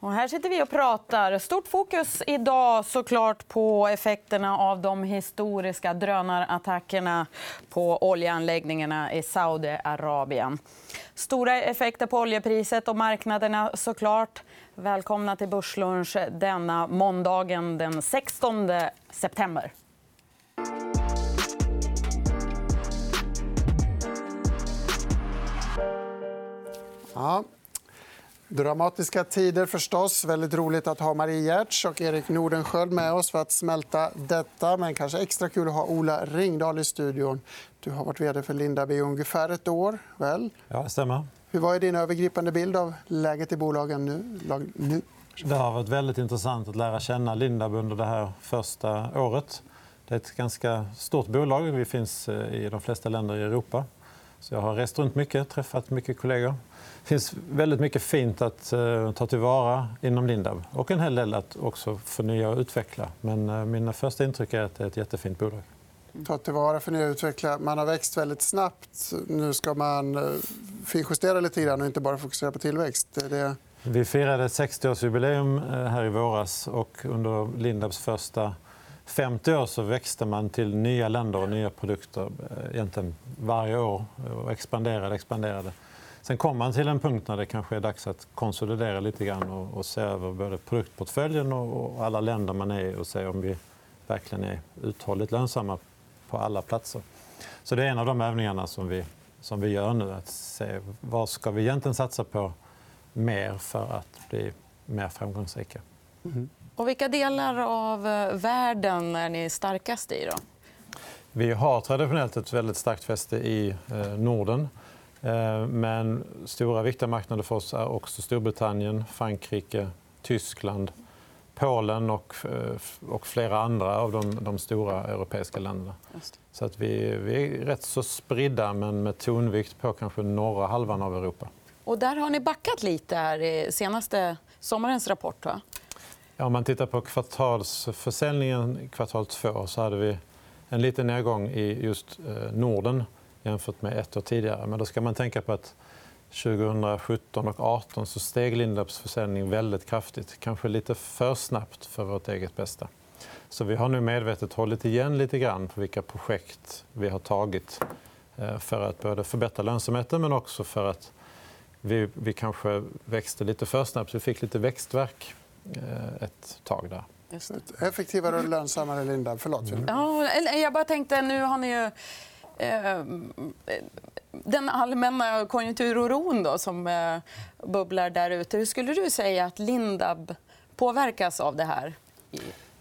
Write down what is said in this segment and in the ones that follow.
Och här sitter vi och pratar. Stort fokus idag såklart på effekterna av de historiska drönarattackerna på oljeanläggningarna i Saudiarabien. Stora effekter på oljepriset och marknaderna. såklart. Välkomna till Börslunch denna måndagen den 16 september. Ja, Dramatiska tider förstås. Väldigt roligt att ha Marie Giertz och Erik Nordenskjöld med oss för att smälta detta. Men kanske extra kul att ha Ola Ringdahl i studion. Du har varit vd för Lindab i ungefär ett år. Väl? Ja, det stämmer. Hur var din övergripande bild av läget i bolagen nu? Det har varit väldigt intressant att lära känna Lindab under det här första året. Det är ett ganska stort bolag. Vi finns eh, i de flesta länder i Europa. Så jag har rest runt mycket, träffat mycket kollegor. Det finns väldigt mycket fint att uh, ta tillvara inom Lindab och en hel del att också förnya och utveckla. Men uh, mina första intryck är att det är ett jättefint bolag. Ta tillvara, förnya och utveckla. Man har växt väldigt snabbt. Nu ska man uh, finjustera lite grann och inte bara fokusera på tillväxt. Det... Vi firade 60-årsjubileum här i våras. och Under Lindabs första 50 år så växte man till nya länder och nya produkter eh, egentligen varje år och expanderade. expanderade. Sen kom man till en punkt när det kanske är dags att konsolidera lite grann och, se över både produktportföljen och, alla länder man är i och se om vi verkligen är uthålligt lönsamma på alla platser. Så det är en av de övningarna som vi, som vi gör nu. Att se vad ska vi egentligen satsa på mer för att bli mer framgångsrika. Mm. Och vilka delar av eh, världen är ni starkast i? Då? Vi har traditionellt ett väldigt starkt fäste i eh, Norden. Eh, men stora viktiga marknader för oss är också Storbritannien, Frankrike, Tyskland, Polen och, och flera andra av de, de stora europeiska länderna. Så att vi, vi är rätt så spridda, men med tonvikt på kanske norra halvan av Europa. Och där har ni backat lite här i senaste sommarens rapport. Va? Ja, om man tittar på kvartalsförsäljningen kvartal två så hade vi en liten nedgång i just eh, Norden jämfört med ett år tidigare. Men då ska man tänka på att 2017 och 2018 så steg Lindabs försäljning väldigt kraftigt. Kanske lite för snabbt för vårt eget bästa. Så vi har nu medvetet hållit igen lite grann på vilka projekt vi har tagit eh, för att både förbättra lönsamheten men också för att vi, vi kanske växte lite för snabbt. Vi fick lite växtverk ett tag där. Effektivare och lönsammare Lindab. Förlåt. Ja, jag bara tänkte, nu har ni ju Eh, den allmänna konjunkturoron då, som eh, bubblar där ute. Hur skulle du säga att Lindab påverkas av det här?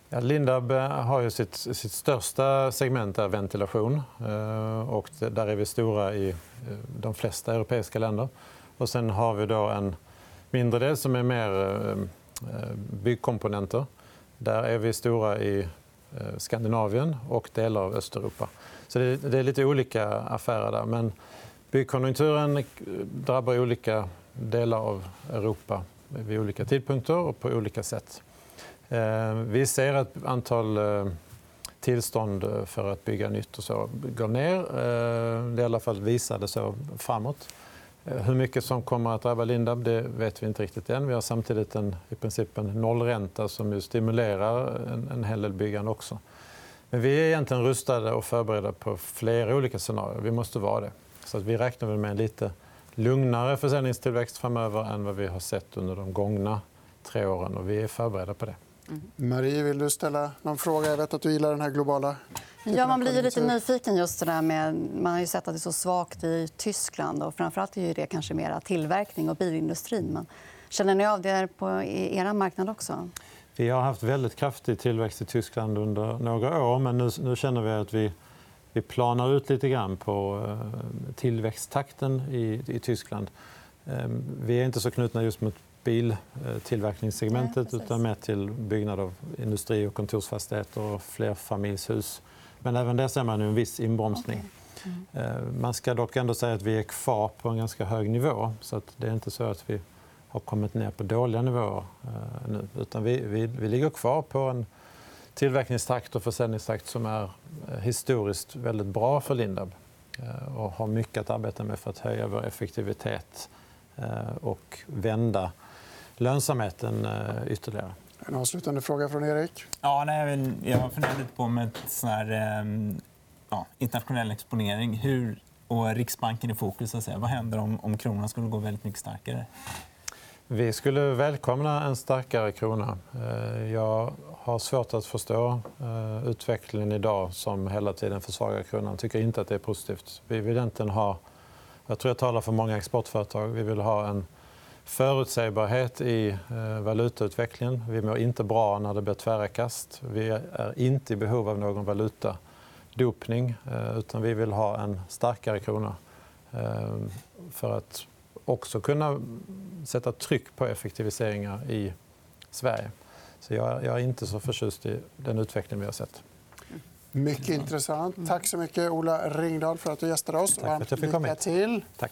Ja, Lindab eh, har ju sitt, sitt största segment är ventilation. Och där är vi stora i de flesta europeiska länder. Och sen har vi då en mindre del som är mer Eh, byggkomponenter. Där är vi stora i eh, Skandinavien och delar av Östeuropa. Så det är lite olika affärer där. Men byggkonjunkturen eh, drabbar olika delar av Europa vid olika tidpunkter och på olika sätt. Vi ser att antal tillstånd för att bygga nytt och så går ner. Det i alla fall visade så framåt. Hur mycket som kommer att drabba Lindab det vet vi inte riktigt än. Vi har samtidigt en, i princip en nollränta som stimulerar en, en hel del byggande också. Men vi är egentligen rustade och förberedda på flera olika scenarier. Vi måste vara det. Så att vi räknar med en lite lugnare försäljningstillväxt framöver än vad vi har sett under de gångna tre åren. Och vi är förberedda på det. Mm. Marie, vill du ställa någon fråga? Jag vet att du gillar den här globala Ja, man blir lite nyfiken. just det där med... Man har ju sett att det är så svagt i Tyskland. Och framförallt är det kanske mer tillverkning och bilindustrin. Men känner ni av det på er marknad också? Vi har haft väldigt kraftig tillväxt i Tyskland under några år. Men nu, nu känner vi att vi, vi planar ut lite grann på eh, tillväxttakten i, i Tyskland. Ehm, vi är inte så knutna just mot biltillverkningssegmentet utan mer till byggnad av industri och kontorsfastigheter och flerfamiljshus. Men även där ser man en viss inbromsning. Mm. Ehm, man ska dock ändå säga att vi är kvar på en ganska hög nivå. Så att det är inte så att vi har kommit ner på dåliga nivåer eh, nu. Utan vi, vi, vi ligger kvar på en tillverkningstakt och försäljningstakt som är eh, historiskt väldigt bra för Lindab eh, och har mycket att arbeta med för att höja vår effektivitet och vända lönsamheten ytterligare. En avslutande fråga från Erik. Ja, nej, jag har funderat lite på med sån här, ehm, ja, internationell exponering. Hur, och Riksbanken i fokus. Så att säga. Vad händer om, om kronan skulle gå väldigt mycket starkare? Vi skulle välkomna en starkare krona. Eh, jag har svårt att förstå eh, utvecklingen idag som hela tiden försvagar kronan. Jag tycker inte att det är positivt. Vi vill egentligen ha, jag tror jag talar för många exportföretag, vi vill ha en förutsägbarhet i eh, valutautvecklingen. Vi mår inte bra när det blir tvära kast. Vi är inte i behov av någon valutadopning. Utan vi vill ha en starkare krona för att också kunna sätta tryck på effektiviseringar i Sverige. Så jag, är inte så förtjust i den utveckling vi har sett. Mycket intressant. Tack så mycket, Ola Ringdahl, för att du gästade oss. Tack för att jag fick komma till. Tack.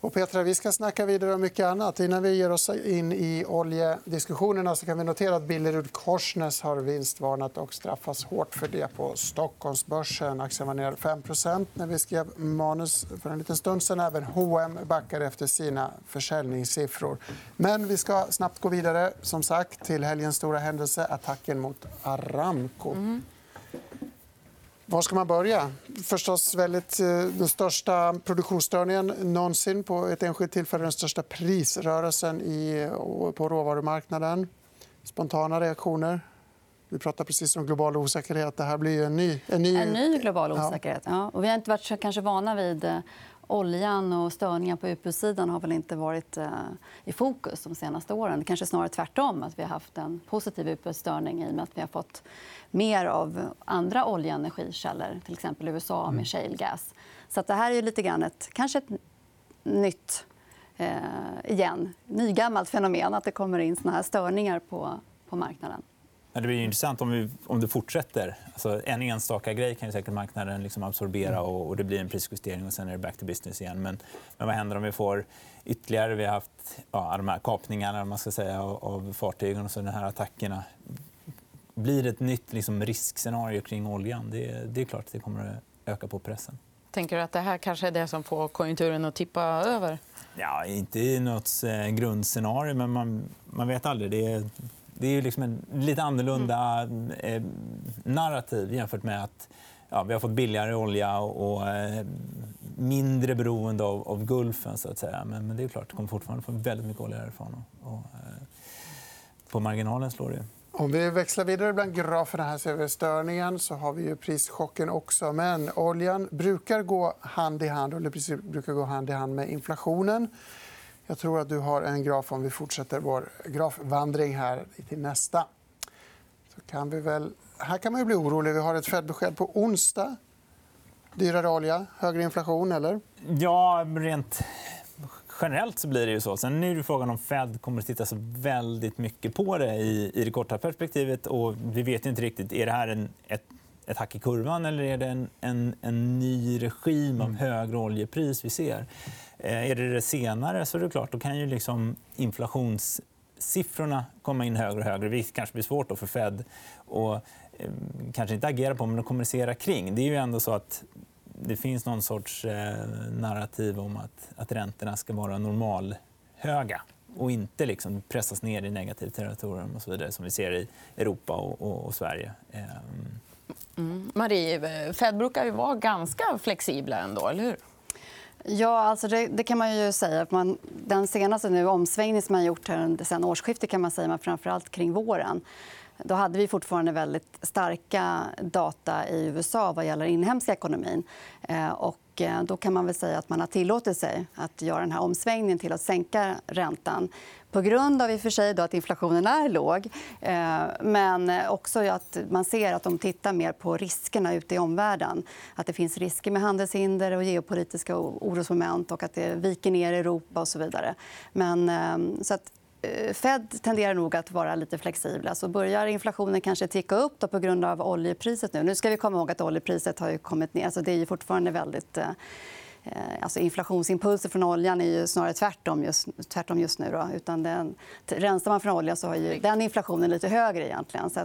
Och Petra, vi ska snacka vidare om mycket annat. Innan vi ger oss in i oljediskussionerna så kan vi notera att Billerud Korsnäs har vinstvarnat och straffas hårt för det på Stockholmsbörsen. Aktien var ner 5 när vi skrev manus för en liten stund sen. Även H&M backar efter sina försäljningssiffror. Men vi ska snabbt gå vidare som sagt, till helgens stora händelse, attacken mot Aramco. Mm. Var ska man börja? Förstås väldigt, eh, den största produktionsstörningen någonsin på ett enskilt tillfälle. Den största prisrörelsen i, på råvarumarknaden. Spontana reaktioner? Vi pratar precis om global osäkerhet. Det här blir en ny... En ny, en ny global osäkerhet. Ja. Och vi har inte varit så kanske vana vid eh, oljan och störningar på utbudssidan har väl inte varit eh, i fokus de senaste åren. Det kanske snarare tvärtom. att Vi har haft en positiv utbudsstörning i och med att vi har fått mer av andra oljeenergikällor, till exempel USA med mm. shale gas. Så det här är lite grann ett, kanske ett nytt eh, igen, nygammalt fenomen att det kommer in såna här störningar på, på marknaden. Det blir intressant om, vi, om det fortsätter. Alltså, en enstaka grej kan ju säkert marknaden liksom absorbera och, och, det blir en prisjustering och sen är det back to business igen. Men, men vad händer om vi får ytterligare... Vi har haft ja, de här kapningarna man ska säga, av, av fartygen och så de här attackerna. Blir det ett nytt liksom, riskscenario kring oljan? Det, det är klart att det kommer att öka på pressen. Tänker du att det här kanske är det som får konjunkturen att tippa över? Ja, inte i nåt eh, grundscenario, men man, man vet aldrig. Det är det är liksom en lite annorlunda eh, narrativ jämfört med att ja, vi har fått billigare olja och, eh, mindre beroende av, av Gulfen. Så att säga. Men, men det är klart, det kommer fortfarande få väldigt mycket olja därifrån. Och, och, eh, på marginalen slår det. Om vi växlar vidare bland graferna här ser vi störningen. så har vi ju prischocken också. Men oljan brukar gå hand i hand, eller brukar gå hand i hand med inflationen. Jag tror att du har en graf om vi fortsätter vår grafvandring här till nästa. Så kan vi väl... Här kan man bli orolig. Vi har ett Fed-besked på onsdag. Dyrare olja, högre inflation, eller? Ja, rent generellt så blir det ju så. Sen är det frågan om Fed kommer att titta så väldigt mycket på det i, i det korta perspektivet. Och vi vet inte riktigt. Är det här en, ett, ett hack i kurvan eller är det en, en, en ny regim av högre oljepris vi ser? Eh, är det det senare så är det klart, då kan ju liksom inflationssiffrorna komma in högre och högre. Det kanske blir svårt för Fed att eh, kanske inte agera på, men att kommunicera kring. Det är ju ändå så att det finns någon sorts eh, narrativ om att, att räntorna ska vara normalhöga och inte liksom pressas ner i negativt territorium och så vidare, som vi ser i Europa och, och, och Sverige. Mm. Marie, eh, Fed brukar ju vara ganska flexibla ändå, eller hur? Ja, alltså det, det, kan man ju säga. Man, den senaste nu, omsvängningen som man gjort här sen årsskiftet kan man säga, men framförallt kring våren. Då hade vi fortfarande väldigt starka data i USA vad gäller inhemska ekonomin. Eh, och Eh, då kan man väl säga att man har tillåtit sig att göra den här omsvängningen till att sänka räntan på grund av i för sig då att inflationen är låg eh, men också att man ser att de tittar mer på riskerna ute i omvärlden. Att det finns risker med handelshinder och geopolitiska orosmoment och att det viker ner i Europa och så vidare. Men, eh, så att Eh, Fed tenderar nog att vara lite flexibla. Så börjar inflationen kanske ticka upp då på grund av oljepriset nu. Nu ska vi komma ihåg att oljepriset har kommit ner. Så det är fortfarande väldigt Eh, alltså inflationsimpulser från oljan är ju snarare tvärtom just, tvärtom just nu. Då. Utan den, rensar man från olja så har ju den inflationen lite högre. egentligen. Så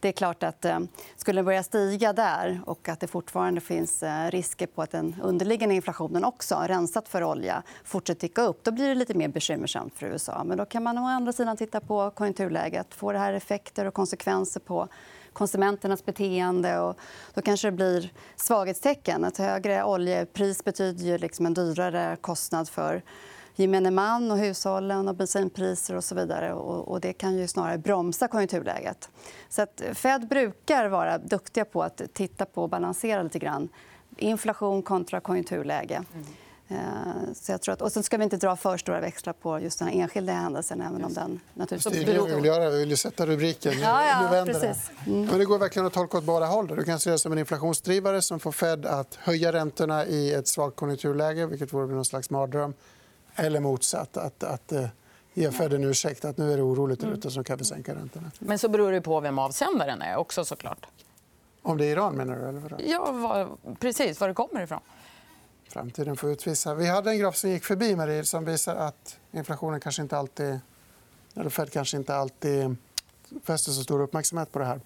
det är klart att eh, Skulle den börja stiga där och att det fortfarande finns eh, risker på att den underliggande inflationen också, rensat för olja, fortsätter ticka upp då blir det lite mer bekymmersamt för USA. Men då kan man å andra sidan titta på konjunkturläget. Får det här effekter och konsekvenser på konsumenternas beteende. Och då kanske det blir svaghetstecken. Ett högre oljepris betyder ju liksom en dyrare kostnad för gemene man och hushållen och bensinpriser och så vidare. Och det kan ju snarare bromsa konjunkturläget. Så att Fed brukar vara duktiga på att titta på och balansera lite grann inflation kontra konjunkturläge. Mm. Eh, så jag tror att, och sen ska vi inte dra för stora växlar på just den enskilda händelsen. Även om den naturligtvis... Det är det vi vill göra. Vi vill sätta rubriken. Ja, ja, nu vänder det. Mm. Men det går verkligen att tolka åt båda håll. Du kan se det som en inflationsdrivare som får Fed att höja räntorna i ett svagt konjunkturläge, vilket vore någon slags mardröm. Eller motsatt, att, att uh, ge Fed en ursäkt att nu är det oroligt där ute så kan vi sänka räntorna. Men så beror det på vem avsändaren är. också såklart. Om det är Iran, menar du? Eller Ja, var, precis. Var det kommer ifrån. Framtiden får utvisa. Vi hade en graf som gick förbi Marie, som visar att inflationen kanske inte alltid... Eller Fed kanske inte alltid fäster så stor uppmärksamhet på det här.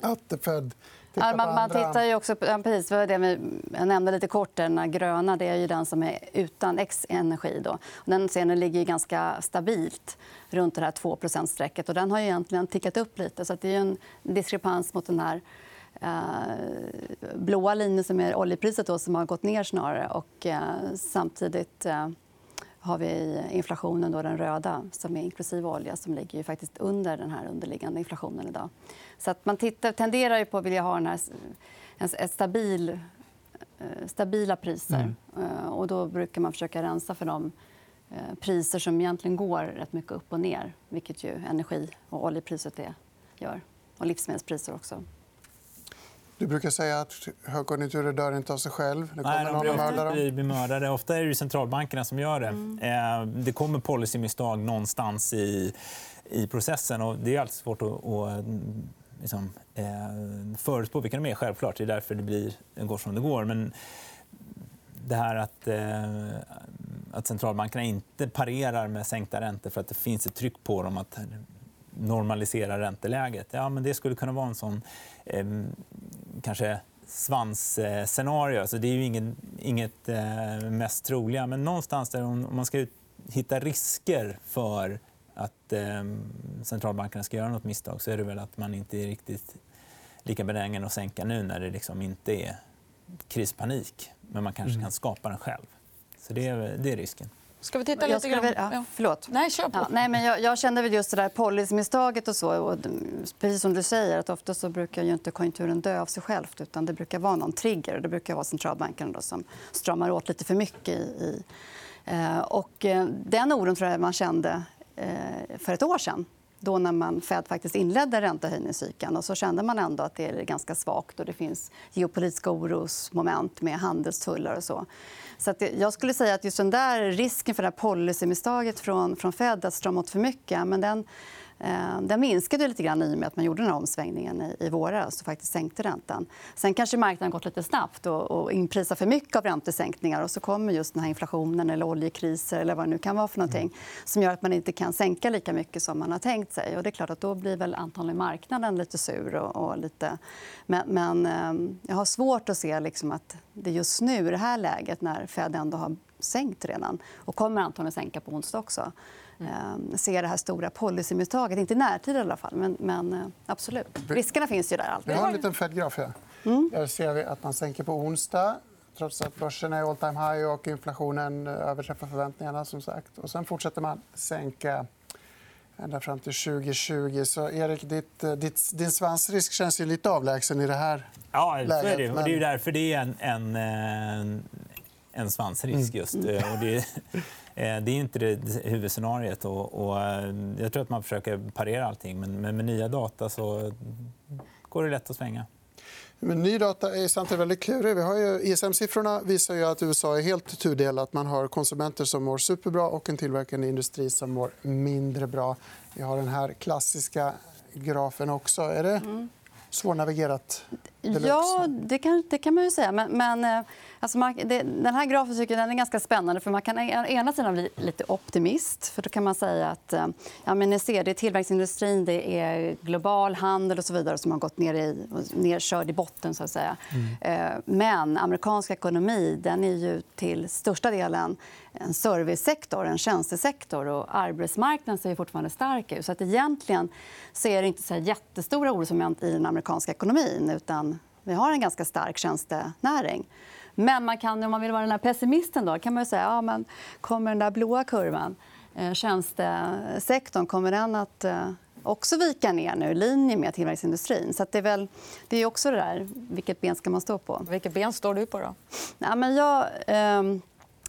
Att Fed man, man tittar ju också på, precis, det jag nämnde lite kort. Den gröna det är ju den som är utan X-energi. Då. Den scenen ligger ganska stabilt runt det här 2% strecket Den har ju egentligen tickat upp lite. Så det är en diskrepans mot den här blåa linjen som är oljepriset då, som har gått ner snarare. Och, eh, samtidigt eh, har vi inflationen, då, den röda, som är inklusive olja som ligger ju faktiskt under den här underliggande inflationen idag. Så att man tittar, tenderar ju på att vilja ha den här, en, ett stabil, eh, stabila priser. Mm. Eh, och då brukar man försöka rensa för de eh, priser som egentligen går rätt mycket upp och ner vilket ju energi och oljepriset gör. Och livsmedelspriser också. Du brukar säga att högkonjunkturer dör inte av sig själv. Det kommer Nej, de blir ofta, blir mördare. Ofta är det centralbankerna som gör det. Mm. Eh, det kommer policymisstag någonstans i, i processen. Och det är alltid svårt att, att liksom, eh, förutspå vilka de är. Självklart. Det är därför det blir, går som det går. Men det här att, eh, att centralbankerna inte parerar med sänkta räntor för att det finns ett tryck på dem att normalisera ränteläget. Ja, men det skulle kunna vara en sån eh, kanske svansscenario. Alltså, det är ju inget, inget eh, mest troliga. Men någonstans där om, man ska hitta risker för att eh, centralbankerna ska göra nåt misstag så är det väl att man inte är riktigt lika benägen att sänka nu när det liksom inte är krispanik. Men man kanske mm. kan skapa den själv. Så det är, det är risken. Ska vi titta lite grann? Ja, förlåt. Nej, kör på. Ja, nej, men jag, jag kände väl just det där policymisstaget och så. Och, precis som du säger, att ofta så brukar ju inte konjunkturen dö av sig själv. Utan det brukar vara någon trigger. Det brukar vara centralbanken då, som stramar åt lite för mycket. I, i eh, och, eh, den oron tror jag man kände eh, för ett år sen då när man Fed faktiskt inledde räntehöjningscykeln. Och så kände man ändå att det är ganska svagt och det finns geopolitiska orosmoment med handelstullar och så. Så att jag skulle säga att just den där risken för det här policymisstaget från, från Fed att strama åt för mycket men den, den minskade lite grann i och med att man gjorde den här omsvängningen i, våras och faktiskt sänkte räntan. Sen kanske marknaden gått lite snabbt och, inprisar för mycket av räntesänkningar. Och så kommer just den här inflationen eller oljekriser eller vad det nu kan vara för någonting mm. som gör att man inte kan sänka lika mycket som man har tänkt sig. Och det är klart att då blir väl antagligen marknaden lite sur. Och, lite... Men, men eh, jag har svårt att se liksom att det just nu, i det här läget när Fed ändå har sänkt redan och kommer antagligen sänka på onsdag också mm. se det här stora policymisstaget. Inte i närtid i alla fall, men, men eh, absolut. Riskerna finns ju där. Alltid. Vi har en liten Fed-graf här. Mm. Där ser vi att man sänker på onsdag trots att börsen är all time high och inflationen eh, överträffar förväntningarna. Som sagt. Och sen fortsätter man sänka ända fram till 2020. Så Erik, ditt, ditt, din svansrisk känns ju lite avlägsen i det här ja, läget. Ja, det. Och det är därför det är en, en, en svansrisk. Just. Mm. Och det, Eh, det är inte det huvudscenariet. Och, och, eh, jag tror att man försöker parera allting. Men med, med nya data så går det lätt att svänga. Men ny data är samtidigt väldigt klurig. Vi har ju, ISM-siffrorna visar ju att USA är helt tudelat. Man har konsumenter som mår superbra och en tillverkande industri som mår mindre bra. Vi har den här klassiska grafen också. Är det svårnavigerat? Ja, det kan, det kan man ju säga. Men, men eh, alltså man, det, den här grafen tycker den är ganska spännande. för Man kan å ena sidan bli lite optimist. för Då kan man säga att eh, ja, men ni ser, det är tillverkningsindustrin, det är global handel och så vidare som har gått ner i, nerkörd i botten. Så att säga. Mm. Men amerikansk ekonomi den är ju till största delen en servicesektor, en tjänstesektor. och Arbetsmarknaden ser fortfarande stark ut. Så att egentligen så är det inte så jättestora orosmoment i den amerikanska ekonomin. utan Vi har en ganska stark tjänstenäring. Men man kan, om man vill vara den här pessimisten då, kan man säga ja, men kommer den där blåa kurvan, eh, tjänstesektorn, kommer den att eh, också vika ner nu i linje med tillverkningsindustrin. Så det, är väl, det är också det där. Vilket ben ska man stå på? Vilket ben står du på? då? Ja, men jag, eh,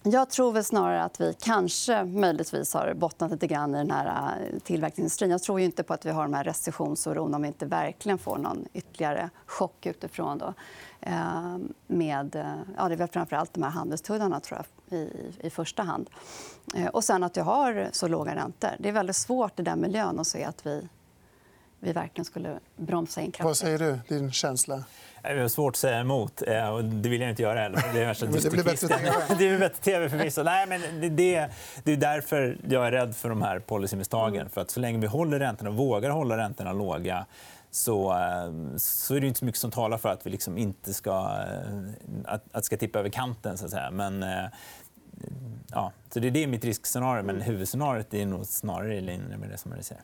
jag tror väl snarare att vi kanske möjligtvis har bottnat lite grann i den här eh, tillverkningsindustrin. Jag tror inte på att vi har de här recessionsoron om vi inte verkligen får någon ytterligare chock utifrån. Då. Ehm, eh, med, ja, det är väl framför allt de här handelstullarna tror jag, i, i första hand. Eh, och sen att vi har så låga räntor. Det är väldigt svårt i den miljön att se att vi, vi verkligen skulle bromsa in kraftigt. Vad säger du? Din känsla? Det är svårt att säga emot. Eh, och det vill jag inte göra heller. Det, är det blir bättre tv. det är bättre tv förvisso. Nej, men det, det, det är därför jag är rädd för de här policymisstagen. Mm. För att så länge vi håller räntorna, vågar hålla räntorna låga så, eh, så är det inte så mycket som talar för att vi liksom inte ska, eh, att, att ska tippa över kanten. Så att säga. Men, ja, så det är det mitt riskscenario. Men huvudscenariot är nog snarare i linje med det som jag säger.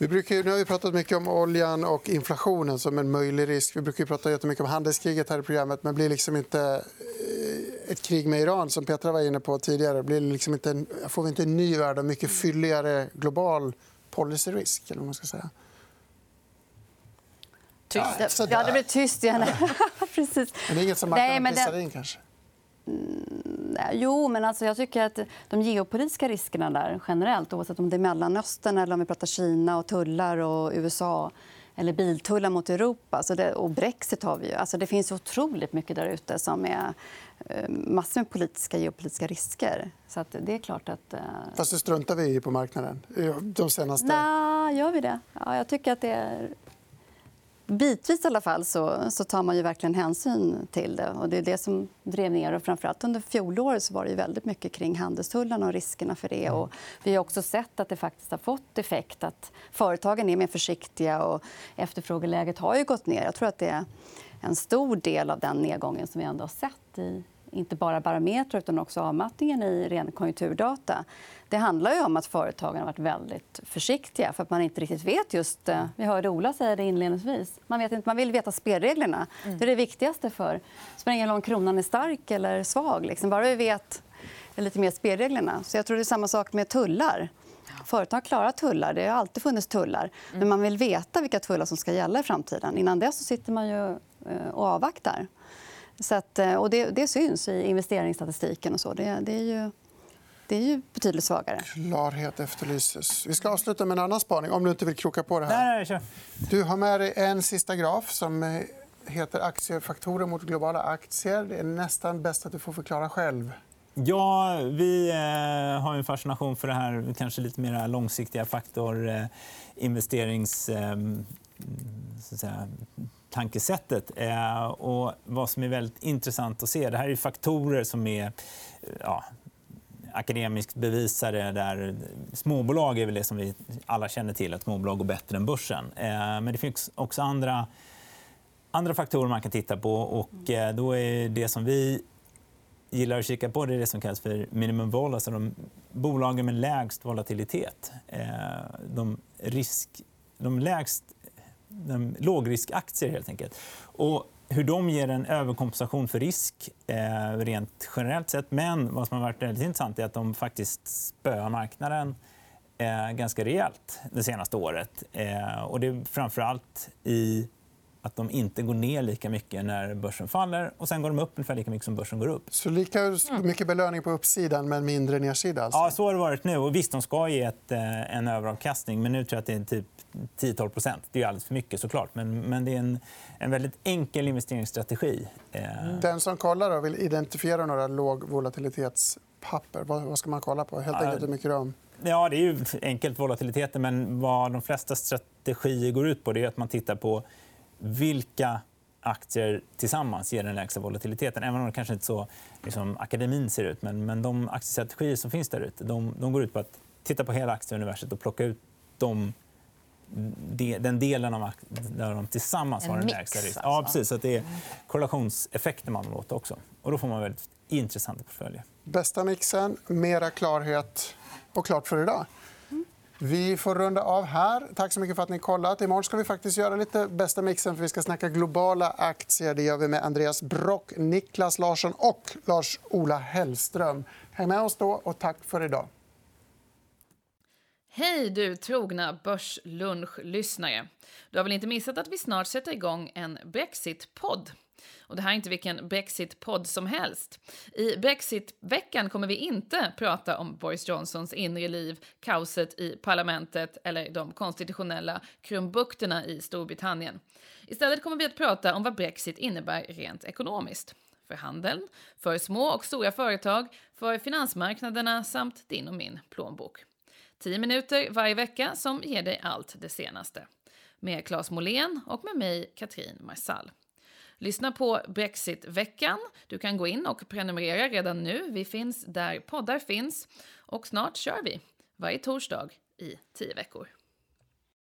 Vi brukar, nu har vi pratat mycket om oljan och inflationen som en möjlig risk. Vi brukar prata jättemycket om handelskriget här i programmet. Men blir liksom inte eh, ett krig med Iran, som Petra var inne på tidigare blir liksom inte får vi inte en ny värld av mycket fylligare global policyrisk? Eller vad man ska säga? Tyst. Ja, det blir tyst igen. Precis. Men det är inget som marknaden Nej, pissar in, kanske? Mm, jo, men alltså jag tycker att de geopolitiska riskerna där generellt oavsett om det är Mellanöstern eller om vi pratar Kina och tullar och USA eller biltullar mot Europa så det, och Brexit har vi ju. Alltså det finns otroligt mycket där ute som är eh, massor med politiska geopolitiska risker. Så att det är klart att... Eh... Fast det struntar vi i på marknaden de senaste... Nej, gör vi det? Ja, jag tycker att det är bitvis i alla fall så, så tar man ju verkligen hänsyn till det. Och det är det som drev ner. Och framförallt under fjolåret så var det väldigt mycket kring handelstullarna och riskerna för det. Och vi har också sett att det faktiskt har fått effekt. att Företagen är mer försiktiga och efterfrågeläget har ju gått ner. Jag tror att det är en stor del av den nedgången som vi ändå har sett i inte bara barometrar utan också avmattningen i ren konjunkturdata. Det handlar ju om att företagen har varit väldigt försiktiga för att man inte riktigt vet just... Eh, vi hörde Ola säga det inledningsvis. Man, vet inte, man vill veta spelreglerna. Mm. Det är det viktigaste. för. Det spelar ingen roll om kronan är stark eller svag. Liksom. Bara vi vet lite mer spelreglerna. Så jag tror det är samma sak med tullar. Företag klarar tullar. Det har alltid funnits tullar. Men mm. man vill veta vilka tullar som ska gälla i framtiden. Innan dess så sitter man ju eh, och avvaktar. Så att, eh, och det, det syns i investeringsstatistiken. Och så. Det, det, är ju, det är ju betydligt svagare. Klarhet efterlyses. Vi ska avsluta med en annan spaning, om du inte vill kroka på det här. Nej, nej, Du har med dig en sista graf som eh, heter Aktiefaktorer mot globala aktier. Det är nästan bäst att du får förklara själv. Ja, vi eh, har en fascination för det här kanske lite mer långsiktiga faktor eh, investerings... Eh, så att säga, tankesättet. Eh, och vad som är väldigt intressant att se... Det här är faktorer som är eh, ja, akademiskt bevisade. Där småbolag är väl det som vi alla känner till. att Småbolag går bättre än börsen. Eh, men det finns också andra, andra faktorer man kan titta på. Och då är det som vi gillar att kika på det är det som kallas för minimum vol, alltså de bolagen med lägst volatilitet. De, risk, de lägst Eh, lågriskaktier. Helt enkelt. Och hur de ger en överkompensation för risk eh, rent generellt sett. Men vad som har varit väldigt intressant är att de faktiskt spöar marknaden eh, ganska rejält det senaste året. Eh, och det är framför allt i att de inte går ner lika mycket när börsen faller. och Sen går de upp ungefär lika mycket som börsen går upp. Så lika mycket belöning på uppsidan, men mindre nedsida? Alltså. Ja, så har det varit nu. Och visst, de ska ge ett, eh, en överavkastning. Men nu tror jag att det är typ 10-12% Det är alldeles för mycket, såklart. Men, men det är en, en väldigt enkel investeringsstrategi. Eh. Den som kollar och vill identifiera några lågvolatilitetspapper, vad, vad ska man kolla på? Helt enkelt hur mycket de... Ja, det är ju enkelt, volatiliteten. Men vad de flesta strategier går ut på det är att man tittar på vilka aktier tillsammans ger den lägsta volatiliteten. Även om det kanske inte så liksom, akademin ser ut. Men, men de aktiestrategier som finns där ute de, de går ut på att titta på hela aktieuniverset och plocka ut de den delen av där de tillsammans har den lägsta risken. Ja, alltså. precis. Så det är korrelationseffekter man vill åt också. Och då får man väldigt intressanta portföljer. Bästa mixen, mera klarhet och klart för idag. Vi får runda av här. Tack så mycket för att ni kollat. Imorgon ska vi faktiskt göra lite bästa mixen för vi ska snacka globala aktier. Det gör vi med Andreas Brock, Niklas Larsson och Lars-Ola Hellström. Häng med oss då och tack för idag. Hej du trogna Börslunch-lyssnare. Du har väl inte missat att vi snart sätter igång en Brexit-podd? Och det här är inte vilken Brexit-podd som helst. I Brexit-veckan kommer vi inte prata om Boris Johnsons inre liv, kaoset i parlamentet eller de konstitutionella krumbukterna i Storbritannien. Istället kommer vi att prata om vad Brexit innebär rent ekonomiskt. För handeln, för små och stora företag, för finansmarknaderna samt din och min plånbok. 10 minuter varje vecka som ger dig allt det senaste. Med Claes Molén och med mig, Katrin Marsall. Lyssna på Brexitveckan. Du kan gå in och prenumerera redan nu. Vi finns där poddar finns. Och snart kör vi, varje torsdag i tio veckor.